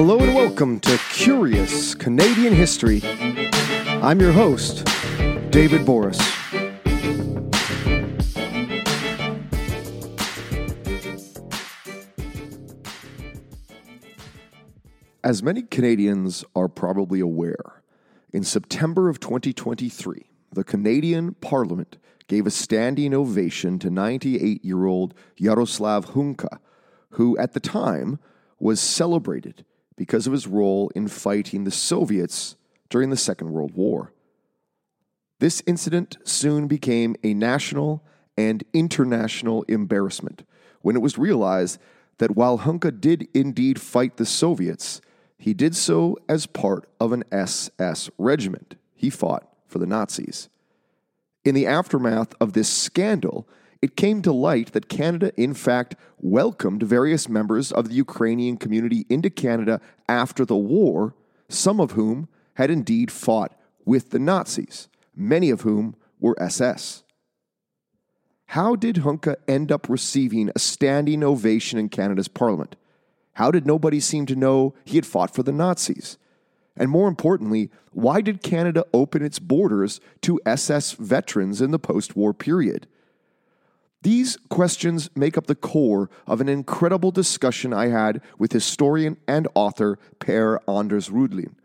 Hello and welcome to Curious Canadian History. I'm your host, David Borys. As many Canadians are probably aware, in September of 2023, the Canadian Parliament gave a standing ovation to 98 year old Yaroslav Hunka, who at the time was celebrated because of his role in fighting the Soviets during the Second World War. This incident soon became a national and international embarrassment when it was realized that while Hunka did indeed fight the Soviets, he did so as part of an SS regiment. He fought for the Nazis. In the aftermath of this scandal, it came to light that Canada, in fact, welcomed various members of the Ukrainian community into Canada after the war, some of whom had indeed fought with the Nazis, many of whom were SS. How did Hunka end up receiving a standing ovation in Canada's parliament? How did nobody seem to know he had fought for the Nazis? And more importantly, why did Canada open its borders to SS veterans in the post war period? These questions make up the core of an incredible discussion I had with historian and author Per Anders Rudling.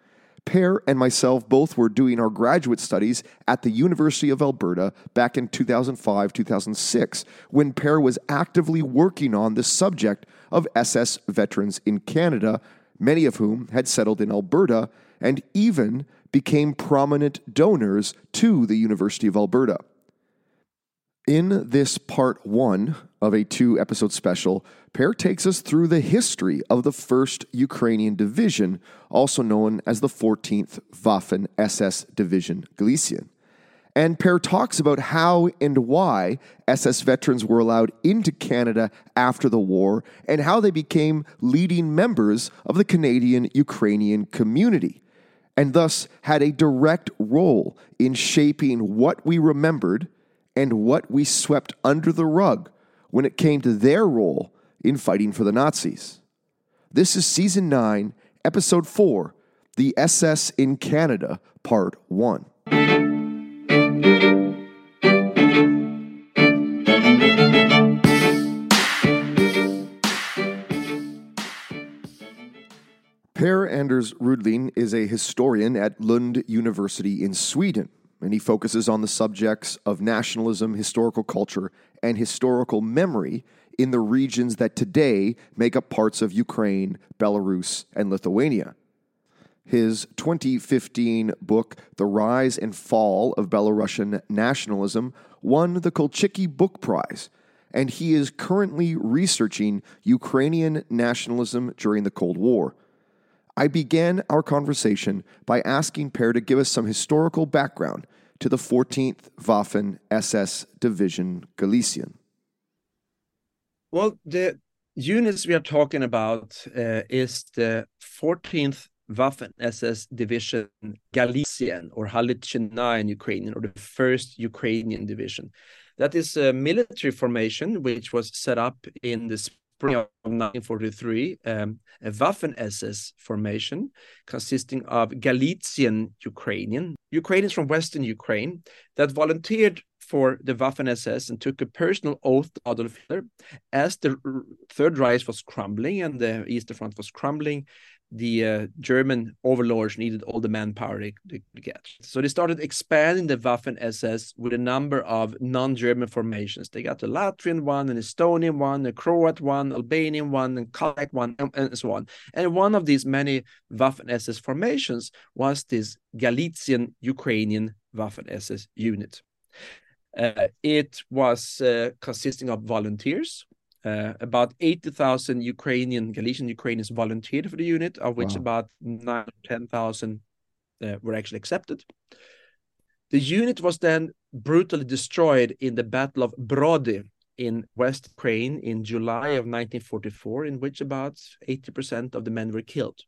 Per and myself both were doing our graduate studies at the University of Alberta back in 2005 2006, when Per was actively working on the subject of SS veterans in Canada, many of whom had settled in Alberta and even became prominent donors to the University of Alberta. In this part one of a two episode special, Per takes us through the history of the 1st Ukrainian Division, also known as the 14th Waffen SS Division Galician. And Per talks about how and why SS veterans were allowed into Canada after the war and how they became leading members of the Canadian Ukrainian community, and thus had a direct role in shaping what we remembered and what we swept under the rug when it came to their role in fighting for the Nazis. This is Season 9, Episode 4 The SS in Canada, Part 1. Per Anders Rudling is a historian at Lund University in Sweden and he focuses on the subjects of nationalism, historical culture, and historical memory in the regions that today make up parts of Ukraine, Belarus, and Lithuania. His 2015 book, The Rise and Fall of Belarusian Nationalism, won the Kulczycki Book Prize, and he is currently researching Ukrainian nationalism during the Cold War. I began our conversation by asking Per to give us some historical background to the 14th Waffen SS Division Galician. Well, the units we are talking about uh, is the 14th Waffen SS Division Galician or Halichina in Ukrainian, or the first Ukrainian division. That is a military formation which was set up in the spring of 1943 um, a Waffen SS formation consisting of Galician Ukrainian, Ukrainians from Western Ukraine that volunteered for the Waffen SS and took a personal oath to Adolf Hitler as the Third Reich was crumbling and the Eastern Front was crumbling the uh, German overlords needed all the manpower they, they could get. So they started expanding the Waffen SS with a number of non-German formations. They got the Latvian one, an Estonian one, a Croat one, Albanian one, and Kazakh one, and, and so on. And one of these many Waffen SS formations was this Galician Ukrainian Waffen SS unit. Uh, it was uh, consisting of volunteers uh, about 80,000 Ukrainian, Galician Ukrainians volunteered for the unit, of which wow. about 9 10,000 uh, were actually accepted. The unit was then brutally destroyed in the Battle of Brody in West Ukraine in July of 1944, in which about 80% of the men were killed.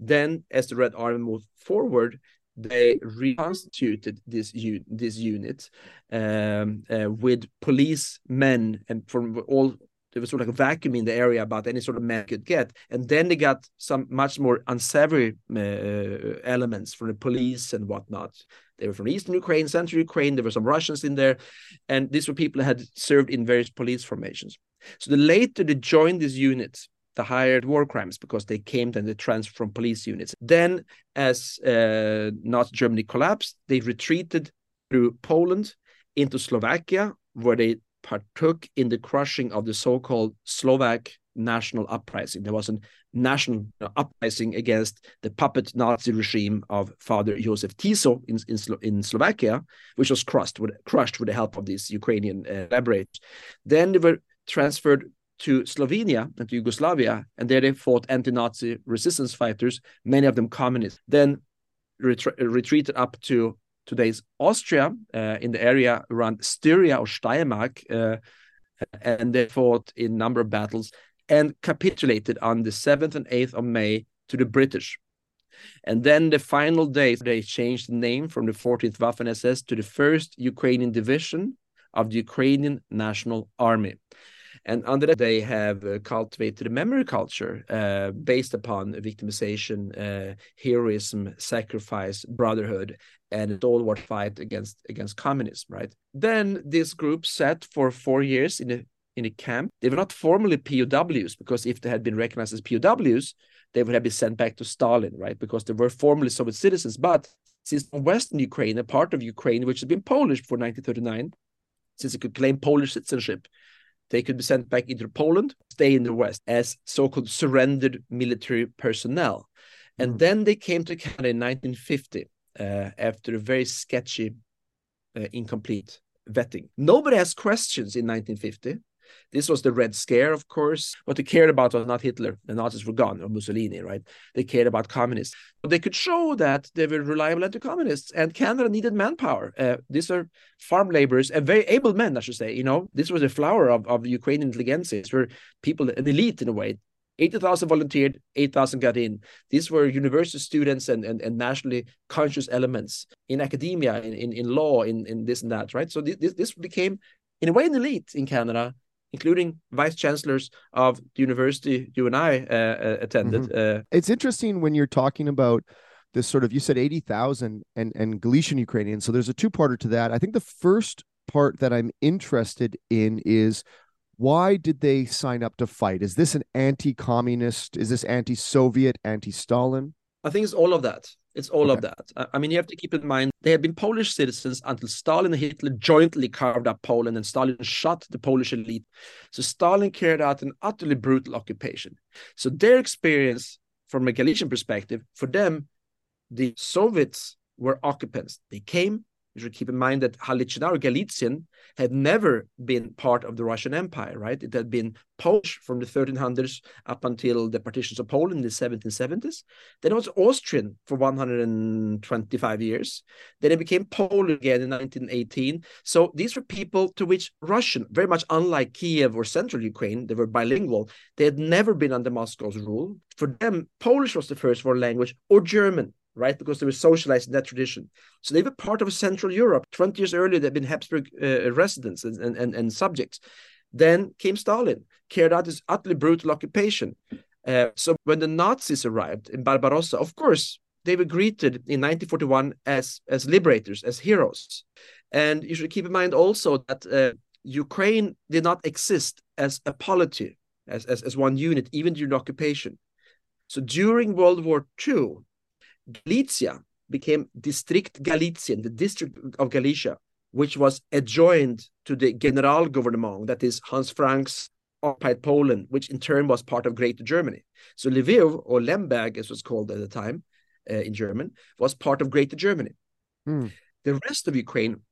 Then, as the Red Army moved forward, they reconstituted this this unit um, uh, with policemen and from all there was sort of like a vacuum in the area about any sort of man could get. And then they got some much more unsavory uh, elements from the police and whatnot. They were from Eastern Ukraine, Central Ukraine. There were some Russians in there, and these were people that had served in various police formations. So the later they joined these units, the hired war crimes because they came and they transferred from police units. Then, as uh, Nazi Germany collapsed, they retreated through Poland into Slovakia, where they partook in the crushing of the so-called Slovak national uprising. There was a national uprising against the puppet Nazi regime of Father Josef Tiso in, in, in Slovakia, which was crushed with, crushed with the help of these Ukrainian uh, liberators. Then they were transferred to Slovenia and to Yugoslavia, and there they fought anti-Nazi resistance fighters, many of them communists. Then retreated up to today's Austria, uh, in the area around Styria or Steiermark, uh, and they fought in a number of battles and capitulated on the 7th and 8th of May to the British. And then the final day, they changed the name from the 14th Waffen SS to the 1st Ukrainian Division of the Ukrainian National Army. And under that, they have uh, cultivated a memory culture uh, based upon victimization, uh, heroism, sacrifice, brotherhood, and a stalwart fight against against communism. Right. Then this group sat for four years in a in a camp. They were not formally POWs because if they had been recognized as POWs, they would have been sent back to Stalin, right? Because they were formally Soviet citizens. But since Western Ukraine, a part of Ukraine which had been Polish before 1939, since it could claim Polish citizenship, they could be sent back into Poland, stay in the West as so-called surrendered military personnel. And mm. then they came to Canada in 1950 uh, after a very sketchy, uh, incomplete vetting. Nobody asked questions in 1950. This was the Red Scare, of course. What they cared about was not Hitler. The Nazis were gone, or Mussolini, right? They cared about communists. But they could show that they were reliable anti-communists, and Canada needed manpower. Uh, these are farm laborers, and very able men, I should say. You know, this was a flower of, of Ukrainian intelligentsia. Were people, an elite in a way. 80,000 volunteered, 8,000 got in. These were university students and, and, and nationally conscious elements in academia, in, in, in law, in, in this and that, right? So this, this became, in a way, an elite in Canada including vice chancellors of the university you and I uh, uh attended. Mm-hmm. Uh, it's interesting when you're talking about this sort of you said 80,000 and and Galician Ukrainians. So there's a two-parter to that. I think the first part that I'm interested in is why did they sign up to fight? Is this an anti-communist? Is this anti-Soviet, anti-Stalin? I think it's all of that. It's all okay. of that. I mean, you have to keep in mind they had been Polish citizens until Stalin and Hitler jointly carved up Poland and Stalin shot the Polish elite. So Stalin carried out an utterly brutal occupation. So their experience from a Galician perspective, for them, the Soviets were occupants. They came, you should keep in mind that Halicina or Galician had never been part of the Russian Empire, right? It had been Polish from the 1300s up until the partitions of Poland in the 1770s. Then it was Austrian for 125 years. Then it became Polish again in 1918. So these were people to which Russian, very much unlike Kiev or central Ukraine, they were bilingual. They had never been under Moscow's rule. For them, Polish was the first foreign language or German right? Because they were socialized in that tradition. So they were part of Central Europe. 20 years earlier, they'd been Habsburg uh, residents and, and, and subjects. Then came Stalin, carried out this utterly brutal occupation. Uh, so when the Nazis arrived in Barbarossa, of course, they were greeted in 1941 as, as liberators, as heroes. And you should keep in mind also that uh, Ukraine did not exist as a polity, as, as, as one unit, even during occupation. So during World War II, Galicia became District Galician, the district of Galicia, which was adjoined to the Generalgouvernement, that is Hans Frank's occupied Poland, which in turn was part of Greater Germany. So Lviv, or Lemberg, as it was called at the time uh, in German, was part of Greater Germany. Mm. The rest of Ukraine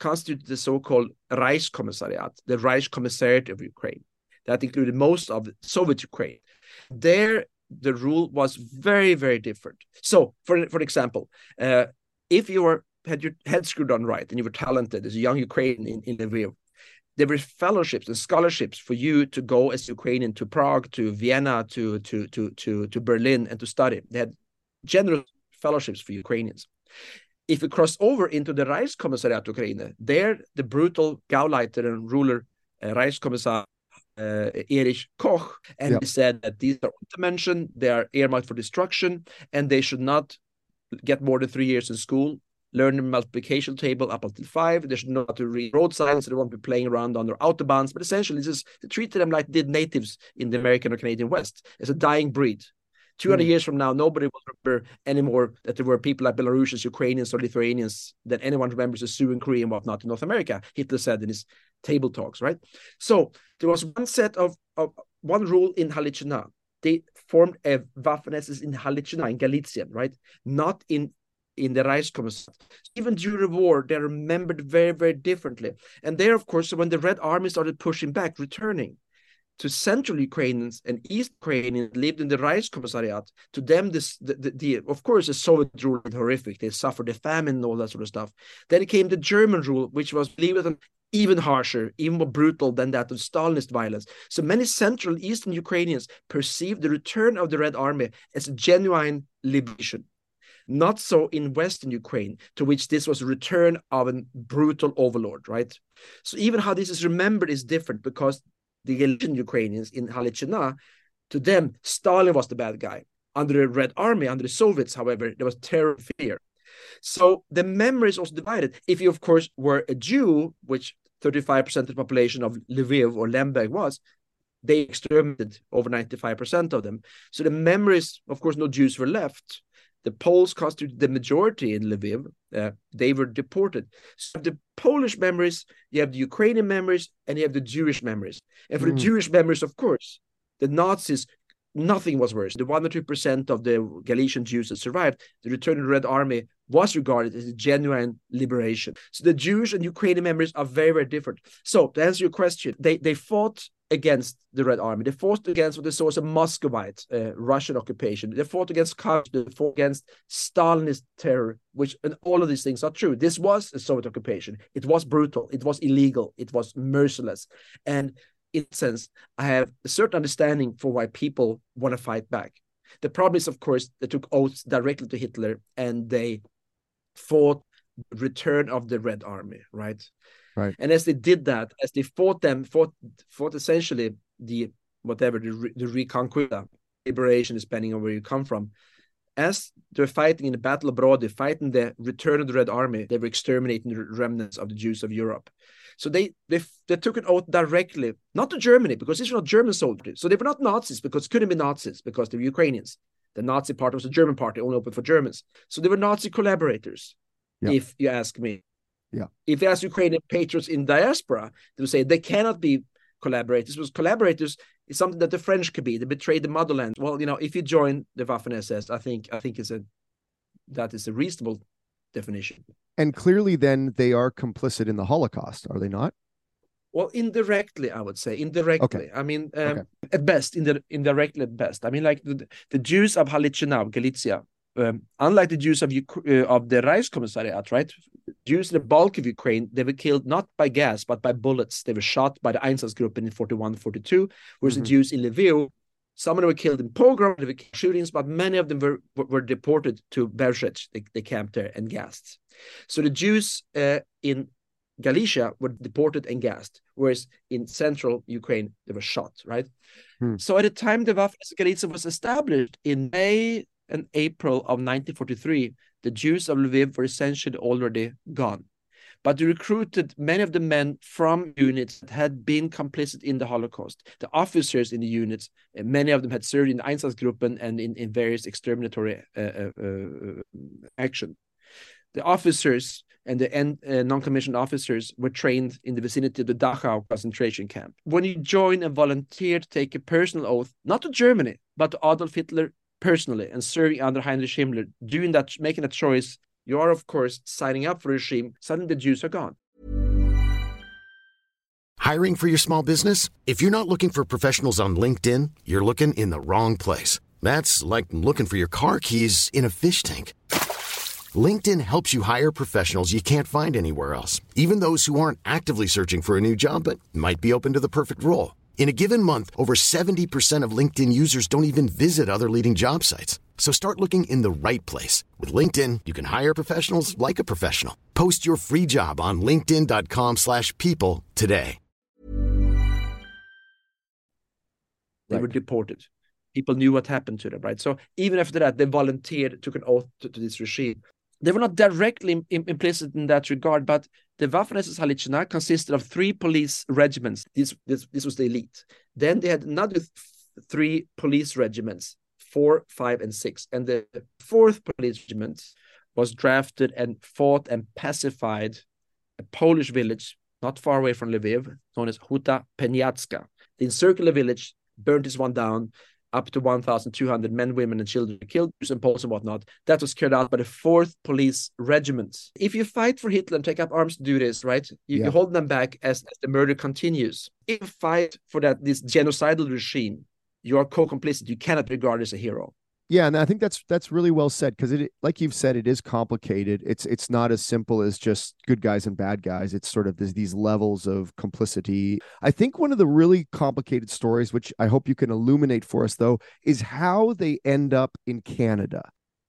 constituted the so-called Reichskommissariat, the Reich Commissariat of Ukraine. That included most of Soviet Ukraine. There, the rule was very, very different. So, for for example, uh, if you were had your head screwed on right and you were talented as a young Ukrainian in, in Lviv, there were fellowships and scholarships for you to go as Ukrainian to Prague, to Vienna, to to to to to Berlin, and to study. They had generous fellowships for Ukrainians. If we cross over into the Reichskommissariat Ukraine, there the brutal Gauleiter and ruler uh, Reichskommissar uh, Erich Koch, and yep. he said that these are mentioned, they are earmarked for destruction, and they should not get more than three years in school learn the multiplication table up until five. They should know how to read road signs. So they won't be playing around on their autobahns. But essentially, this is to treat them like did natives in the American or Canadian West as a dying breed. 200 mm. years from now, nobody will remember anymore that there were people like Belarusians, Ukrainians, or Lithuanians that anyone remembers as Sioux and Cree and whatnot in North America, Hitler said in his table talks, right? So there was one set of, of one rule in Halicina. They formed a Waffen SS in Halicina, in Galicia, right? Not in in the Reichskommissar. Even during the war, they're remembered very, very differently. And there, of course, when the Red Army started pushing back, returning to Central Ukrainians and East Ukrainians lived in the Reichskommissariat, to them, this the, the, the of course the Soviet rule was horrific. They suffered the famine and all that sort of stuff. Then came the German rule, which was, believe it even harsher, even more brutal than that of Stalinist violence. So many Central Eastern Ukrainians perceived the return of the Red Army as a genuine liberation. Not so in Western Ukraine, to which this was a return of a brutal overlord, right? So even how this is remembered is different because the Galician Ukrainians in Halicina, to them, Stalin was the bad guy. Under the Red Army, under the Soviets, however, there was terror fear. So the memory is also divided. If you, of course, were a Jew, which 35% of the population of Lviv or Lemberg was, they exterminated over 95% of them. So the memories, of course, no Jews were left the Poles constituted the majority in Lviv. Uh, they were deported. So the Polish memories, you have the Ukrainian memories, and you have the Jewish memories. And for mm. the Jewish memories, of course, the Nazis, nothing was worse. The one or two percent of the Galician Jews that survived, the return of the Red Army was regarded as a genuine liberation. So the Jewish and Ukrainian memories are very, very different. So to answer your question, they they fought against the Red Army. They fought against what they saw as a Muscovite uh, Russian occupation. They fought against They fought against Stalinist terror, which and all of these things are true. This was a Soviet occupation. It was brutal. It was illegal. It was merciless. And in sense, I have a certain understanding for why people want to fight back. The problem is, of course, they took oaths directly to Hitler and they fought the return of the Red Army, right? Right. And as they did that, as they fought them, fought fought essentially the whatever the the reconquista, liberation, depending on where you come from. As they're fighting in the Battle of Brody, fighting the return of the Red Army, they were exterminating the remnants of the Jews of Europe. So they they they took an oath directly, not to Germany, because these were not German soldiers. So they were not Nazis because couldn't be Nazis because they were Ukrainians. The Nazi party was a German party, only open for Germans. So they were Nazi collaborators, yeah. if you ask me. Yeah. If you ask Ukrainian patriots in diaspora, they will say they cannot be collaborators because collaborators is something that the French could be. They betrayed the motherland. Well, you know, if you join the Waffen SS, I think I think is a that is a reasonable definition. And clearly, then they are complicit in the Holocaust, are they not? Well, indirectly, I would say indirectly. Okay. I mean, um, okay. at best, in the indirectly at best. I mean, like the, the Jews of Halicina, Galicia, um, unlike the Jews of uh, of the Reichskommissariat, right? Jews in the bulk of Ukraine, they were killed not by gas, but by bullets. They were shot by the Einsatzgruppen in 41, 42, whereas mm-hmm. the Jews in Lviv, some of them were killed in pogrom, they were shootings, but many of them were, were deported to Belzec. They, they camped there and gassed. So the Jews uh, in Galicia were deported and gassed, whereas in central Ukraine they were shot. Right. Hmm. So at the time the Waffen Galicia was established in May and April of 1943, the Jews of Lviv were essentially already gone. But they recruited many of the men from units that had been complicit in the Holocaust. The officers in the units, many of them had served in the Einsatzgruppen and in, in various exterminatory uh, uh, uh, action. The officers and the uh, non-commissioned officers were trained in the vicinity of the Dachau concentration camp. When you join and volunteer to take a personal oath, not to Germany, but to Adolf Hitler personally and serving under Heinrich Himmler, doing that, making a choice, you are of course signing up for a regime. Suddenly the Jews are gone. Hiring for your small business? If you're not looking for professionals on LinkedIn, you're looking in the wrong place. That's like looking for your car keys in a fish tank. LinkedIn helps you hire professionals you can't find anywhere else, even those who aren't actively searching for a new job but might be open to the perfect role. In a given month, over 70% of LinkedIn users don't even visit other leading job sites. So start looking in the right place. With LinkedIn, you can hire professionals like a professional. Post your free job on linkedin.com slash people today. They were deported. People knew what happened to them, right? So even after that, they volunteered, took an oath to, to this regime. They were not directly implicit in that regard, but the Waffen-SS Halicina consisted of three police regiments. This, this, this was the elite. Then they had another th three police regiments, four, five, and six. And the fourth police regiment was drafted and fought and pacified a Polish village not far away from Lviv, known as Huta Pieniacka. The encircled the village, burned this one down, up to 1,200 men, women, and children killed, and Poles and whatnot. That was carried out by the 4th Police Regiment. If you fight for Hitler and take up arms to do this, right, you, yeah. you hold them back as, as, the murder continues. If you fight for that this genocidal regime, you are co-complicit. You cannot regard as a hero. Yeah, and I think that's that's really well said because it, like you've said, it is complicated. It's it's not as simple as just good guys and bad guys. It's sort of these levels of complicity. I think one of the really complicated stories, which I hope you can illuminate for us, though, is how they end up in Canada.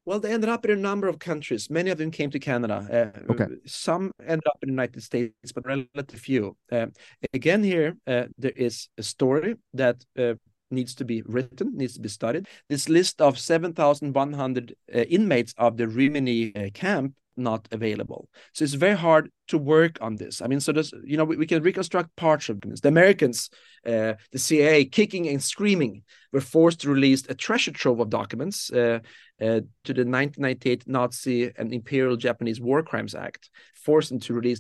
Well, they ended up in a number of countries. Many of them came to Canada. Uh, okay. Some ended up in the United States, but relatively few. Uh, again, here uh, there is a story that uh, needs to be written, needs to be studied. This list of 7,100 uh, inmates of the Rimini uh, camp not available. So it's very hard to work on this. I mean, so there's, you know, we, we can reconstruct parts of this. The Americans, uh, the CIA, kicking and screaming, were forced to release a treasure trove of documents uh, uh, to the 1998 Nazi and Imperial Japanese War Crimes Act, forced them to release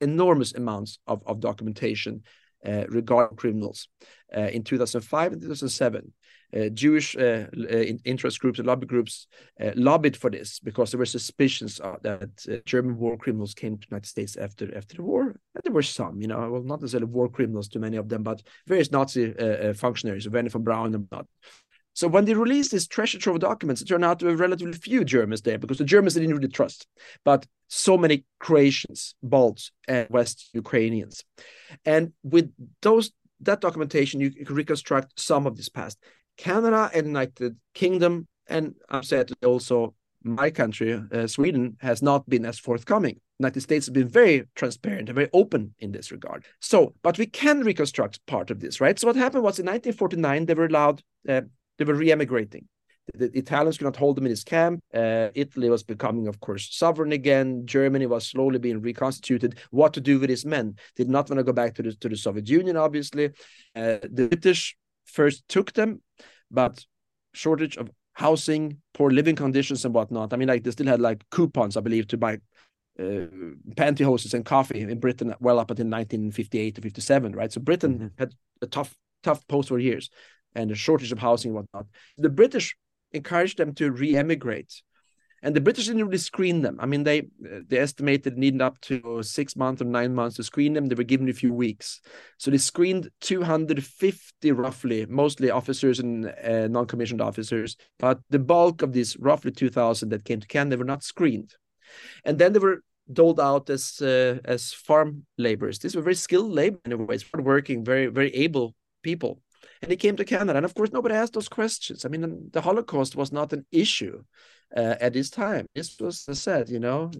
enormous amounts of, of documentation Uh, regarding criminals. Uh, in 2005 and 2007, uh, Jewish uh, uh, interest groups and lobby groups lobbied for this because there were suspicions that German war criminals came to the United States after after the war. And there were some, you know, well, not necessarily war criminals to many of them, but various Nazi functionaries, Wernher von Braun and not. So when they released this treasure trove of documents, it turned out to be relatively few Germans there because the Germans didn't really trust. But so many Croatians, Balts, and West Ukrainians. And with those that documentation, you can reconstruct some of this past. Canada and United Kingdom, and I've said also my country, uh, Sweden, has not been as forthcoming. United States has been very transparent and very open in this regard. So, but we can reconstruct part of this, right? So what happened was in 1949 they were allowed, uh, they were re-emigrating the Italians could not hold them in his camp. Uh, Italy was becoming, of course, sovereign again. Germany was slowly being reconstituted. What to do with his men? Did not want to go back to the to the Soviet Union, obviously. Uh, the British first took them, but shortage of housing, poor living conditions, and whatnot. I mean, like they still had like coupons, I believe, to buy uh, pantyhoses and coffee in Britain well up until 1958 to 57, right? So Britain mm-hmm. had a tough, tough post-war years and the shortage of housing and whatnot. The British encouraged them to re-emigrate. And the British didn't really screen them. I mean, they they estimated needed up to six months or nine months to screen them. They were given a few weeks, so they screened 250 roughly, mostly officers and uh, non-commissioned officers. But the bulk of these roughly 2,000 that came to Canada were not screened, and then they were doled out as uh, as farm laborers. These were very skilled labor in a way, hardworking, very very able people and he came to Canada. And of course, nobody asked those questions. I mean, the Holocaust was not an issue uh, at this time. This was, as I said, you know,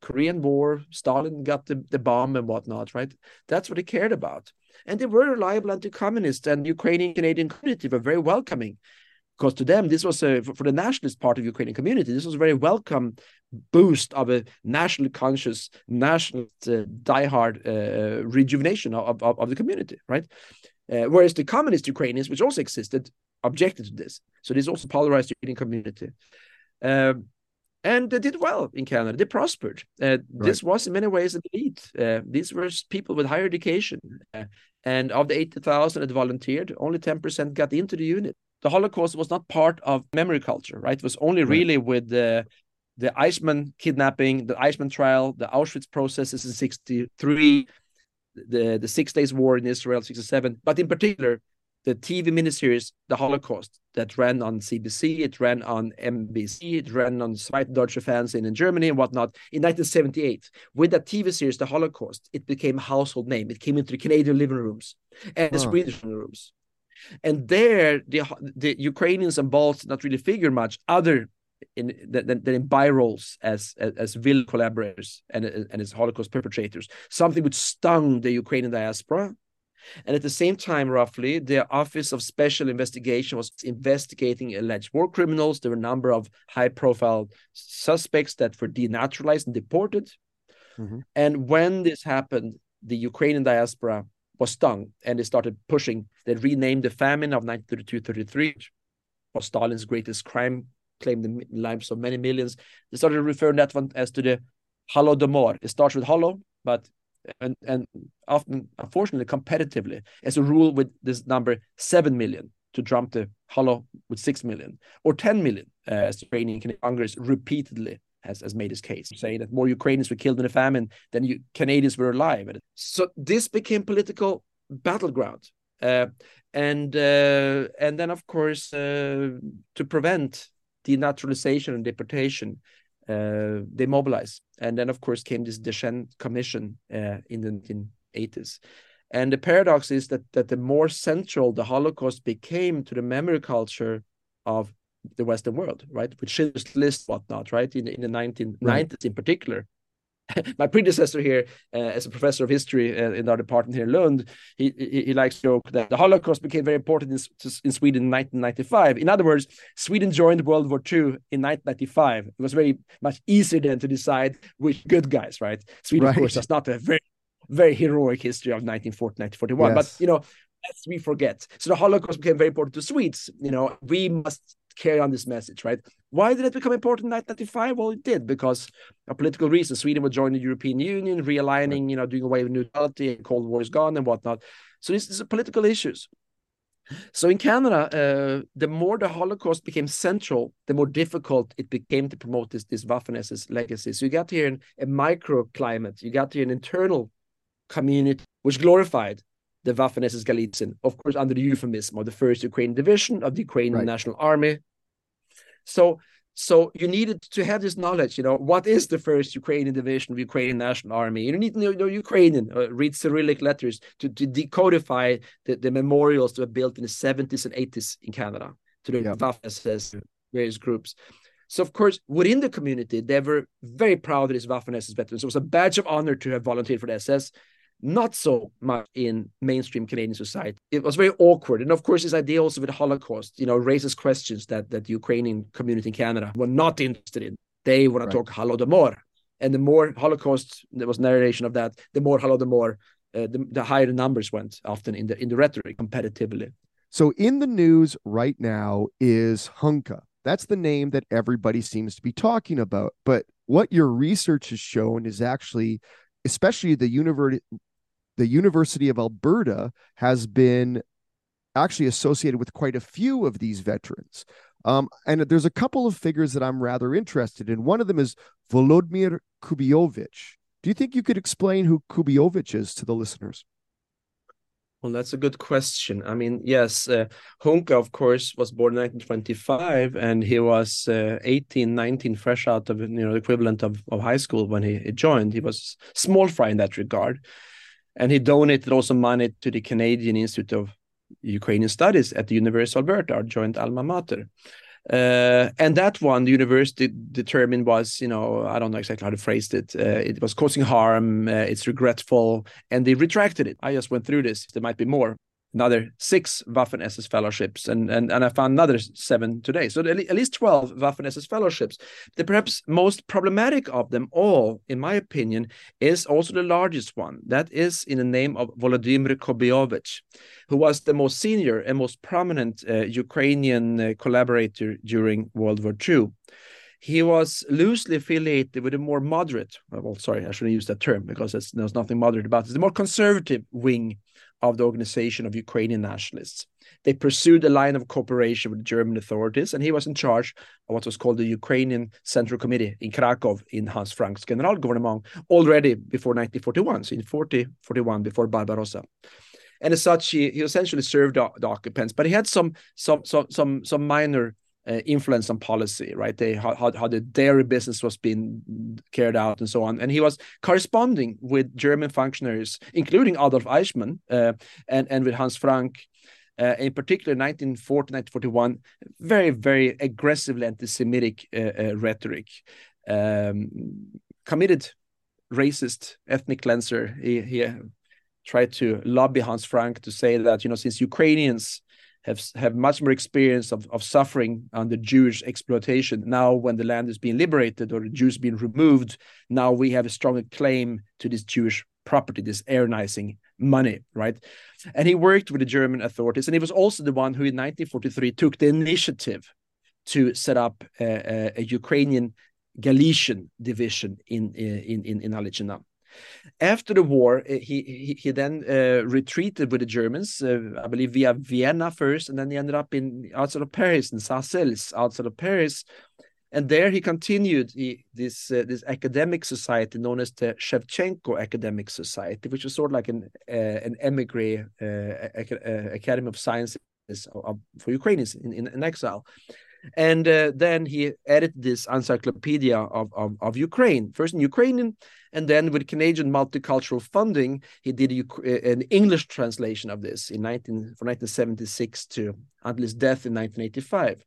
Korean War, Stalin got the, the bomb and whatnot, right? That's what they cared about. And they were reliable anti-communists, and Ukrainian Canadian community were very welcoming because to them this was a, for the nationalist part of Ukrainian community this was a very welcome boost of a nationally conscious national uh, diehard uh, rejuvenation of, of, of, the community right uh, whereas the communist Ukrainians which also existed objected to this so this also polarized the Ukrainian community um, and they did well in Canada. They prospered. Uh, right. This was in many ways an elite. Uh, these were people with higher education. Uh, and of the 80,000 that volunteered, only 10% got into the unit the Holocaust was not part of memory culture, right? It was only really with the the Eichmann kidnapping, the Eichmann trial, the Auschwitz processes in 63, the, the Six Days War in Israel, 67, but in particular, the TV miniseries, The Holocaust, that ran on CBC, it ran on NBC, it ran on Zweite Deutsche Fernsehen in Germany and whatnot in 1978. With that TV series, The Holocaust, it became a household name. It came into the Canadian living rooms and the Swedish living rooms. And there, the the Ukrainians and Balts did not really figure much other in in by roles as as, as vil collaborators and and as Holocaust perpetrators. Something which stung the Ukrainian diaspora. And at the same time, roughly, the Office of Special Investigation was investigating alleged war criminals. There were a number of high profile suspects that were denaturalized and deported. Mm-hmm. And when this happened, the Ukrainian diaspora was stung and they started pushing. They renamed the famine of 1932-33 was Stalin's greatest crime, claimed the lives of many millions. They started referring that one as to the Holodomor. It starts with Holo, but and and often, unfortunately, competitively, as a rule with this number seven million to trump the Holo with six million or ten million, uh, as Ukrainian Congress repeatedly has, has made his case, saying that more Ukrainians were killed in the famine than you, Canadians were alive. So this became political battleground. Uh, and uh, and then of course uh, to prevent denaturalization and deportation, uh, they mobilized. And then of course came this Deschênes Commission uh, in the 1980s. And the paradox is that that the more central the Holocaust became to the memory culture of the Western world, right? With Schindler's List, whatnot, right? In, in the 1990s right. in particular. My predecessor here, uh, as a professor of history uh, in our department here in Lund, he, he, he likes to joke that the Holocaust became very important in, in Sweden in 1995. In other words, Sweden joined World War II in 1995. It was very much easier then to decide which good guys, right? Sweden, right. of course, has not a very, very heroic history of 1940, 1941. Yes. But, you know, lest we forget. So the Holocaust became very important to Swedes. You know, we must carry on this message, right? Why did it become important in 1995? Well, it did because of political reasons. Sweden would join the European Union, realigning, you know, doing away with neutrality, and Cold War is gone and whatnot. So this is political issues. So in Canada, uh, the more the Holocaust became central, the more difficult it became to promote this this Waffen-SS legacy. So you got here an, a microclimate, you got here an internal community which glorified the Waffen-SS of course, under the euphemism of the first Ukrainian division of the Ukrainian right. National Army. So, so you needed to have this knowledge. You know, what is the first Ukrainian division of Ukrainian National Army? You need to know, know Ukrainian, uh, read Cyrillic letters to, to decodify the, the memorials that were built in the 70s and 80s in Canada to the yeah. Waffen-SS various groups. So, of course, within the community, they were very proud of these Waffen-SS veterans. It was a badge of honor to have volunteered for the SS not so much in mainstream Canadian society. It was very awkward. And of course, this idea also with the Holocaust, you know, raises questions that, that the Ukrainian community in Canada were not interested in. They want to right. talk Holodomor. And the more Holocaust, there was narration of that, the more Holodomor, uh, the, the higher the numbers went often in the in the rhetoric competitively. So in the news right now is Hunka. That's the name that everybody seems to be talking about. But what your research has shown is actually especially the university the University of Alberta has been actually associated with quite a few of these veterans. Um, and there's a couple of figures that I'm rather interested in. One of them is Volodymyr Kubiovich. Do you think you could explain who Kubiovich is to the listeners? Well, that's a good question. I mean, yes, uh, Hunka, of course, was born in 1925, and he was uh, 18, 19, fresh out of you know the equivalent of, of high school when he, he joined. He was small fry in that regard and he donated also money to the Canadian Institute of Ukrainian Studies at the University of Alberta, our joint alma mater. Uh, and that one, the university determined was, you know, I don't know exactly how to phrase it. Uh, it was causing harm. Uh, it's regretful, and they retracted it. I just went through this. There might be more another six Waffen SS fellowships, and, and, and I found another seven today. So at least 12 Waffen SS fellowships. The perhaps most problematic of them all, in my opinion, is also the largest one. That is in the name of Volodymyr Kobyovich, who was the most senior and most prominent uh, Ukrainian uh, collaborator during World War II he was loosely affiliated with a more moderate well sorry i shouldn't use that term because there's nothing moderate about it the more conservative wing of the organization of Ukrainian nationalists. They pursued a line of cooperation with German authorities, and he was in charge of what was called the Ukrainian Central Committee in Krakow in Hans Frank's Generalgouvernement already before 1941, so in 40, 41, before Barbarossa. And as such, he, he essentially served the, the occupants, but he had some some some some minor uh, influence on policy, right? They how, how the dairy business was being carried out and so on. And he was corresponding with German functionaries, including Adolf Eichmann uh, and and with Hans Frank. Uh, in particular, 1940, 1941, very, very aggressively anti-Semitic uh, uh, rhetoric, um, committed racist ethnic cleanser. He, he tried to lobby Hans Frank to say that you know since Ukrainians have have much more experience of, of suffering under Jewish exploitation. Now, when the land is being liberated or the Jews being removed, now we have a stronger claim to this Jewish property, this Aryanizing money, right? And he worked with the German authorities, and he was also the one who, in 1943, took the initiative to set up a, a, a Ukrainian Galician division in in in in. After the war, eh, he he, he then uh, retreated with the Germans, uh, I believe via Vienna first, and then he ended up in outside of Paris in Sarcelles, outside of Paris, and there he continued he, this uh, this academic society known as the Shevchenko Academic Society, which was sort of like an an emigre academy of sciences for Ukrainians in, in, in exile and uh, then he edited this encyclopedia of, of, of, Ukraine, first in Ukrainian, and then with Canadian multicultural funding, he did a, an English translation of this in 19, from 1976 to until his death in 1985.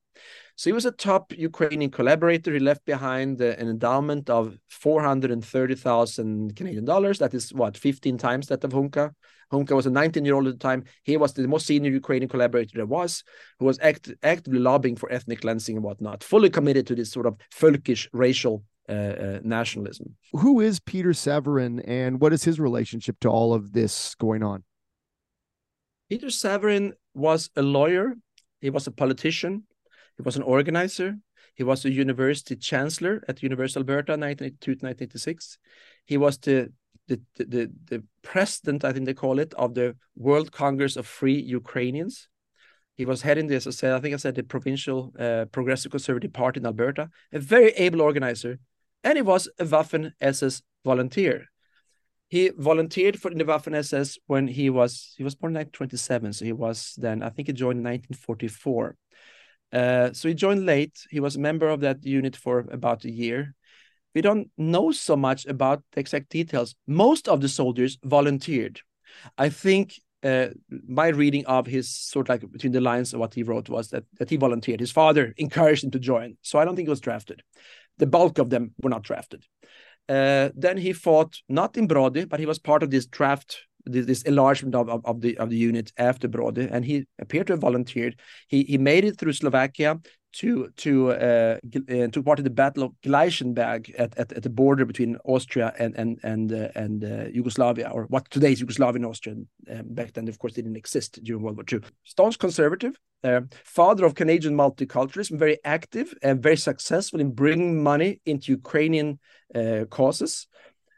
So he was a top Ukrainian collaborator. He left behind uh, an endowment of 430,000 Canadian dollars. That is what, 15 times that of Hunka. Hunka was a 19 year old at the time. He was the most senior Ukrainian collaborator there was, who was act actively lobbying for ethnic cleansing and whatnot, fully committed to this sort of folkish racial uh, uh, nationalism. Who is Peter Savaryn and what is his relationship to all of this going on? Peter Savaryn was a lawyer, he was a politician, he was an organizer. He was a university chancellor at University of Alberta, 1982 to 1986. He was the, the, the, the president, I think they call it, of the World Congress of Free Ukrainians. He was heading this, I said, I think I said the provincial uh, Progressive Conservative Party in Alberta, a very able organizer, and he was a Waffen SS volunteer. He volunteered for the Waffen SS when he was he was born in 1927, so he was then I think he joined in 1944. Uh, so he joined late. He was a member of that unit for about a year. We don't know so much about the exact details. Most of the soldiers volunteered. I think uh, my reading of his sort of like between the lines of what he wrote was that, that he volunteered. His father encouraged him to join. So I don't think he was drafted. The bulk of them were not drafted. Uh, then he fought not in Brody, but he was part of this draft this, enlargement of, of, of, the of the unit after Brody, and he appeared to have volunteered. He he made it through Slovakia to to uh, uh, took part in the Battle of Gleichenberg at, at, at the border between Austria and and and uh, and uh, Yugoslavia, or what today is Yugoslavia and Austria. Um, back then, of course, they didn't exist during World War II. Staunch conservative, uh, father of Canadian multiculturalism, very active and very successful in bringing money into Ukrainian uh, causes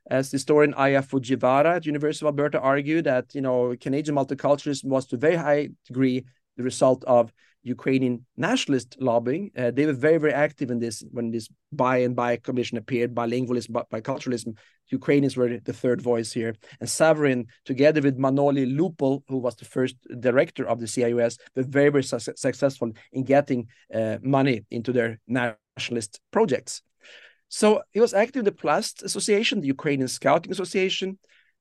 as historian Aya Fujiwara at University of Alberta argued that you know Canadian multiculturalism was to a very high degree the result of Ukrainian nationalist lobbying. Uh, they were very, very active in this when this by and by commission appeared, bilingualism, biculturalism. Ukrainians were the third voice here. And Savaryn, together with Manoly Lupul, who was the first director of the CIUS, were very, very su successful in getting uh, money into their nationalist projects. So he was active in the Plast Association, the Ukrainian Scouting Association.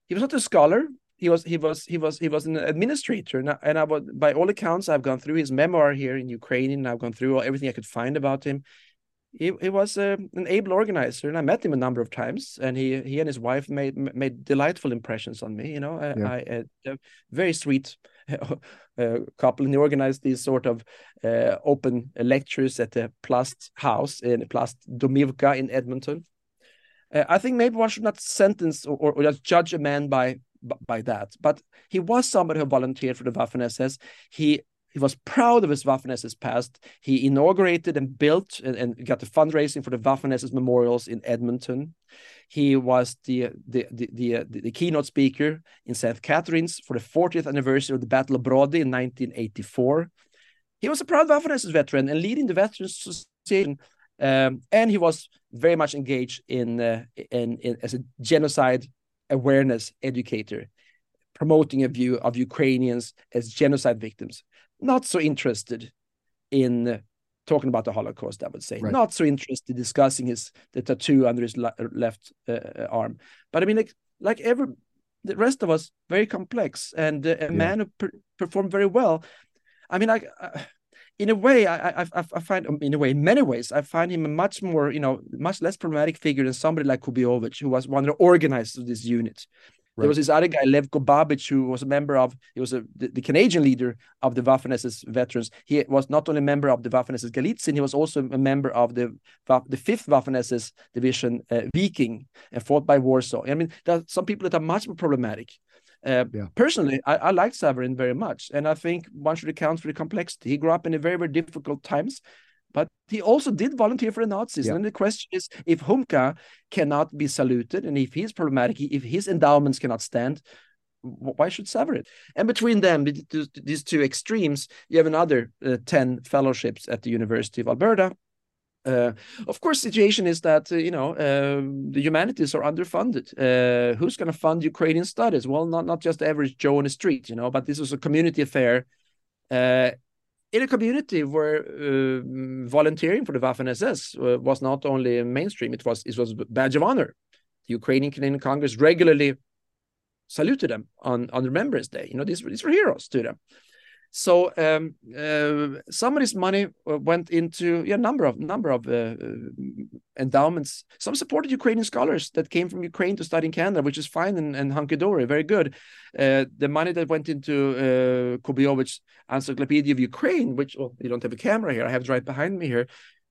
He was not a scholar. he was he was he was he was an administrator, and I, and I was by all accounts I've gone through his memoir here in Ukraine, and I've gone through everything I could find about him. He, he was uh, an able organizer, and I met him a number of times. And he he and his wife made made delightful impressions on me. You know, I, yeah. I, a very sweet uh, couple, and he organized these sort of uh, open lectures at the Plast House in Plast Domivka in Edmonton. Uh, I think maybe one should not sentence or, or, just judge a man by by that. But he was somebody who volunteered for the Waffen SS. He he was proud of his Waffen SS past. He inaugurated and built and, and got the fundraising for the Waffen SS memorials in Edmonton. He was the the the, the, uh, the, the keynote speaker in St. Catharines for the 40th anniversary of the Battle of Brody in 1984. He was a proud Waffen SS veteran and leading the Veterans Association um, and he was very much engaged in, uh, in, in as a genocide awareness educator, promoting a view of Ukrainians as genocide victims. Not so interested in uh, talking about the Holocaust, I would say. Right. Not so interested discussing his the tattoo under his left uh, uh, arm. But I mean, like like every the rest of us, very complex and uh, a yeah. man who per performed very well. I mean, I, I in a way, I, I, I find um, in a way, in many ways, I find him a much more, you know, much less problematic figure than somebody like Kubiovich, who was one of the organizers of this unit. Right. There was this other guy, Levko Babich, who was a member of, he was a, the, the, Canadian leader of the Waffen SS veterans. He was not only a member of the Waffen SS Galizien, he was also a member of the the 5th Waffen SS division, uh, Viking, and fought by Warsaw. I mean, there are some people that are much more problematic. Uh, yeah. Personally, I, I like Savaryn very much, and I think one should account for the complexity. He grew up in a very, very difficult times, but he also did volunteer for the Nazis. Yeah. And the question is, if Hunka cannot be saluted, and if he's problematic, if his endowments cannot stand, why should Savaryn? And between them, these two extremes, you have another uh, 10 fellowships at the University of Alberta, uh, of course, the situation is that uh, you know uh, the humanities are underfunded. Uh, who's going to fund Ukrainian studies? Well, not not just the average Joe on the street, you know, but this was a community affair uh, in a community where uh, volunteering for the Waffen SS was not only mainstream; it was it was a badge of honor. The Ukrainian Canadian Congress regularly saluted them on on Remembrance Day. You know, these these were heroes to them. So um, uh, some of this money uh, went into yeah number of number of uh, endowments. Some supported Ukrainian scholars that came from Ukraine to study in Canada, which is fine and, and hunky dory, very good. Uh, the money that went into uh, Encyclopedia of Ukraine, which well, you don't have a camera here, I have it right behind me here.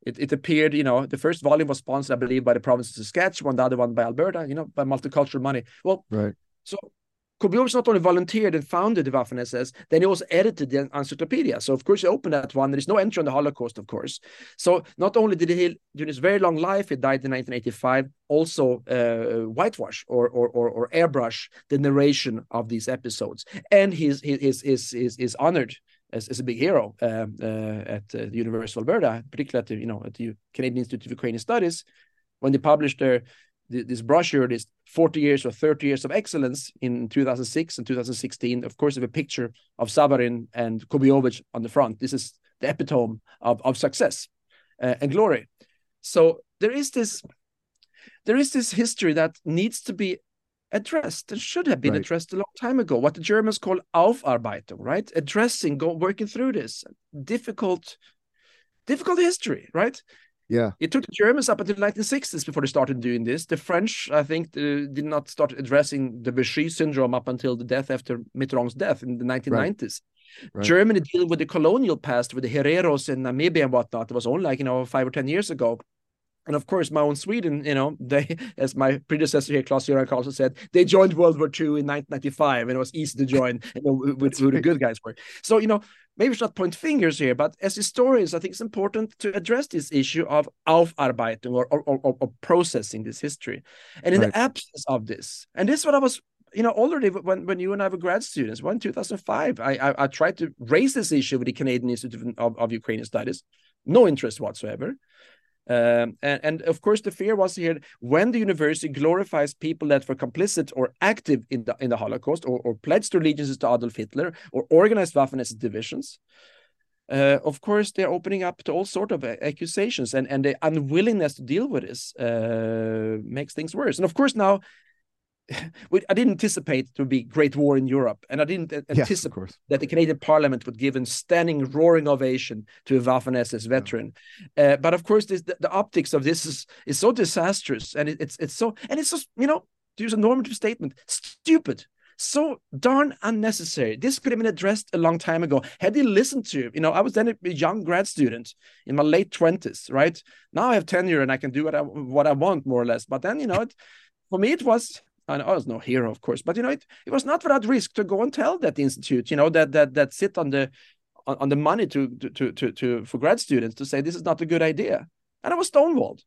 It, it appeared, you know, the first volume was sponsored, I believe, by the province of Saskatchewan, the other one by Alberta, you know, by multicultural money. Well, right. So Kubiovich not only volunteered and founded the Waffen SS, then he also edited the encyclopedia. So of course he opened that one. There is no entry on the Holocaust, of course. So not only did he, during his very long life, he died in 1985, also uh, whitewash or, or, or or airbrush the narration of these episodes, and he's he's he's he's, he's honored as, as a big hero uh, uh, at uh, the University of Alberta, particularly at the you know at the Canadian Institute of Ukrainian Studies, when they published their this brochure, this 40 years or 30 years of excellence in 2006 and 2016, of course, of a picture of Savaryn and Kubiovich on the front. This is the epitome of, of success uh, and glory. So there is this there is this history that needs to be addressed and should have been right. addressed a long time ago. What the Germans call Aufarbeitung, right? Addressing, go, working through this difficult, difficult history, right? Yeah. It took the Germans up until the 1960s before they started doing this. The French, I think, uh, did not start addressing the Vichy syndrome up until the death after Mitterrand's death in the 1990s. Right. Right. Germany dealing with the colonial past with the Hereros in Namibia and whatnot. It was only like, you know, five or 10 years ago. And of course, my own Sweden, you know, they, as my predecessor here, Klas-Göran Karlsson said, they joined World War II in 1995, and it was easy to join, you know, with who the good guys were. So, you know, maybe we should not point fingers here, but as historians, I think it's important to address this issue of Aufarbeitung or, or, or, or processing this history. And in right. the absence of this, and this is what I was you know, already when, when you and I were grad students, well, in 2005, I, I, I tried to raise this issue with the Canadian Institute of, of Ukrainian Studies. No interest whatsoever. Um, and, and, of course, the fear was here when the university glorifies people that were complicit or active in the in the Holocaust, or, or pledged allegiances to Adolf Hitler, or organized Waffen SS divisions. Uh, of course, they're opening up to all sort of accusations, and and the unwillingness to deal with this uh, makes things worse. And of course, now I didn't anticipate to be great war in Europe, and I didn't anticipate yes, that the Canadian Parliament would give a standing roaring ovation to a Waffen SS veteran. Yeah. Uh, but of course, this, the, the, optics of this is is so disastrous, and it, it's it's so and it's just you know to use a normative statement, stupid. So darn unnecessary. This could have been addressed a long time ago. Had he listened to, you know, I was then a young grad student in my late twenties, right? Now I have tenure and I can do what I what I want more or less. But then, you know, it, for me it was and I was no hero, of course, but you know, it, it was not without risk to go and tell that institute, you know, that that that sit on the on, on the money to, to to to for grad students to say this is not a good idea, and I was stonewalled,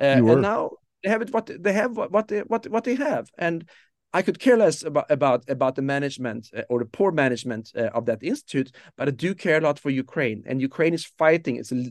uh, and now they have it what they have what they what what they have, and I could care less about about about the management uh, or the poor management uh, of that institute, but I do care a lot for Ukraine, and Ukraine is fighting. It's a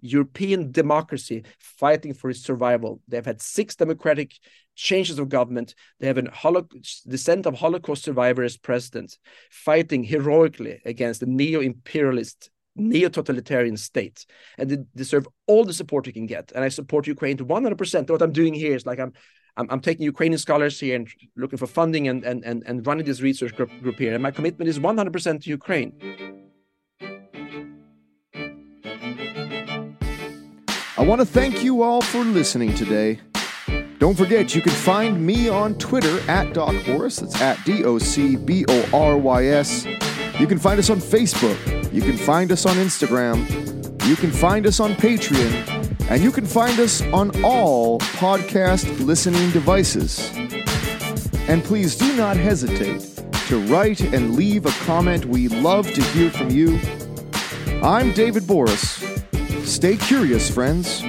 European democracy fighting for its survival. They've had six democratic changes of government. They have a holo- descent of Holocaust survivor as president, fighting heroically against the neo-imperialist, neo-totalitarian state, and they deserve all the support you can get. And I support Ukraine to 100%. What I'm doing here is like I'm I'm, I'm, taking Ukrainian scholars here and looking for funding and, and, and, and running this research group, group here. And my commitment is 100% to Ukraine. Want to thank you all for listening today. Don't forget, you can find me on Twitter at Doc Borys. That's at D O C B O R Y S. You can find us on Facebook. You can find us on Instagram. You can find us on Patreon. And you can find us on all podcast listening devices. And please do not hesitate to write and leave a comment. We love to hear from you. I'm David Borys. Stay curious, friends.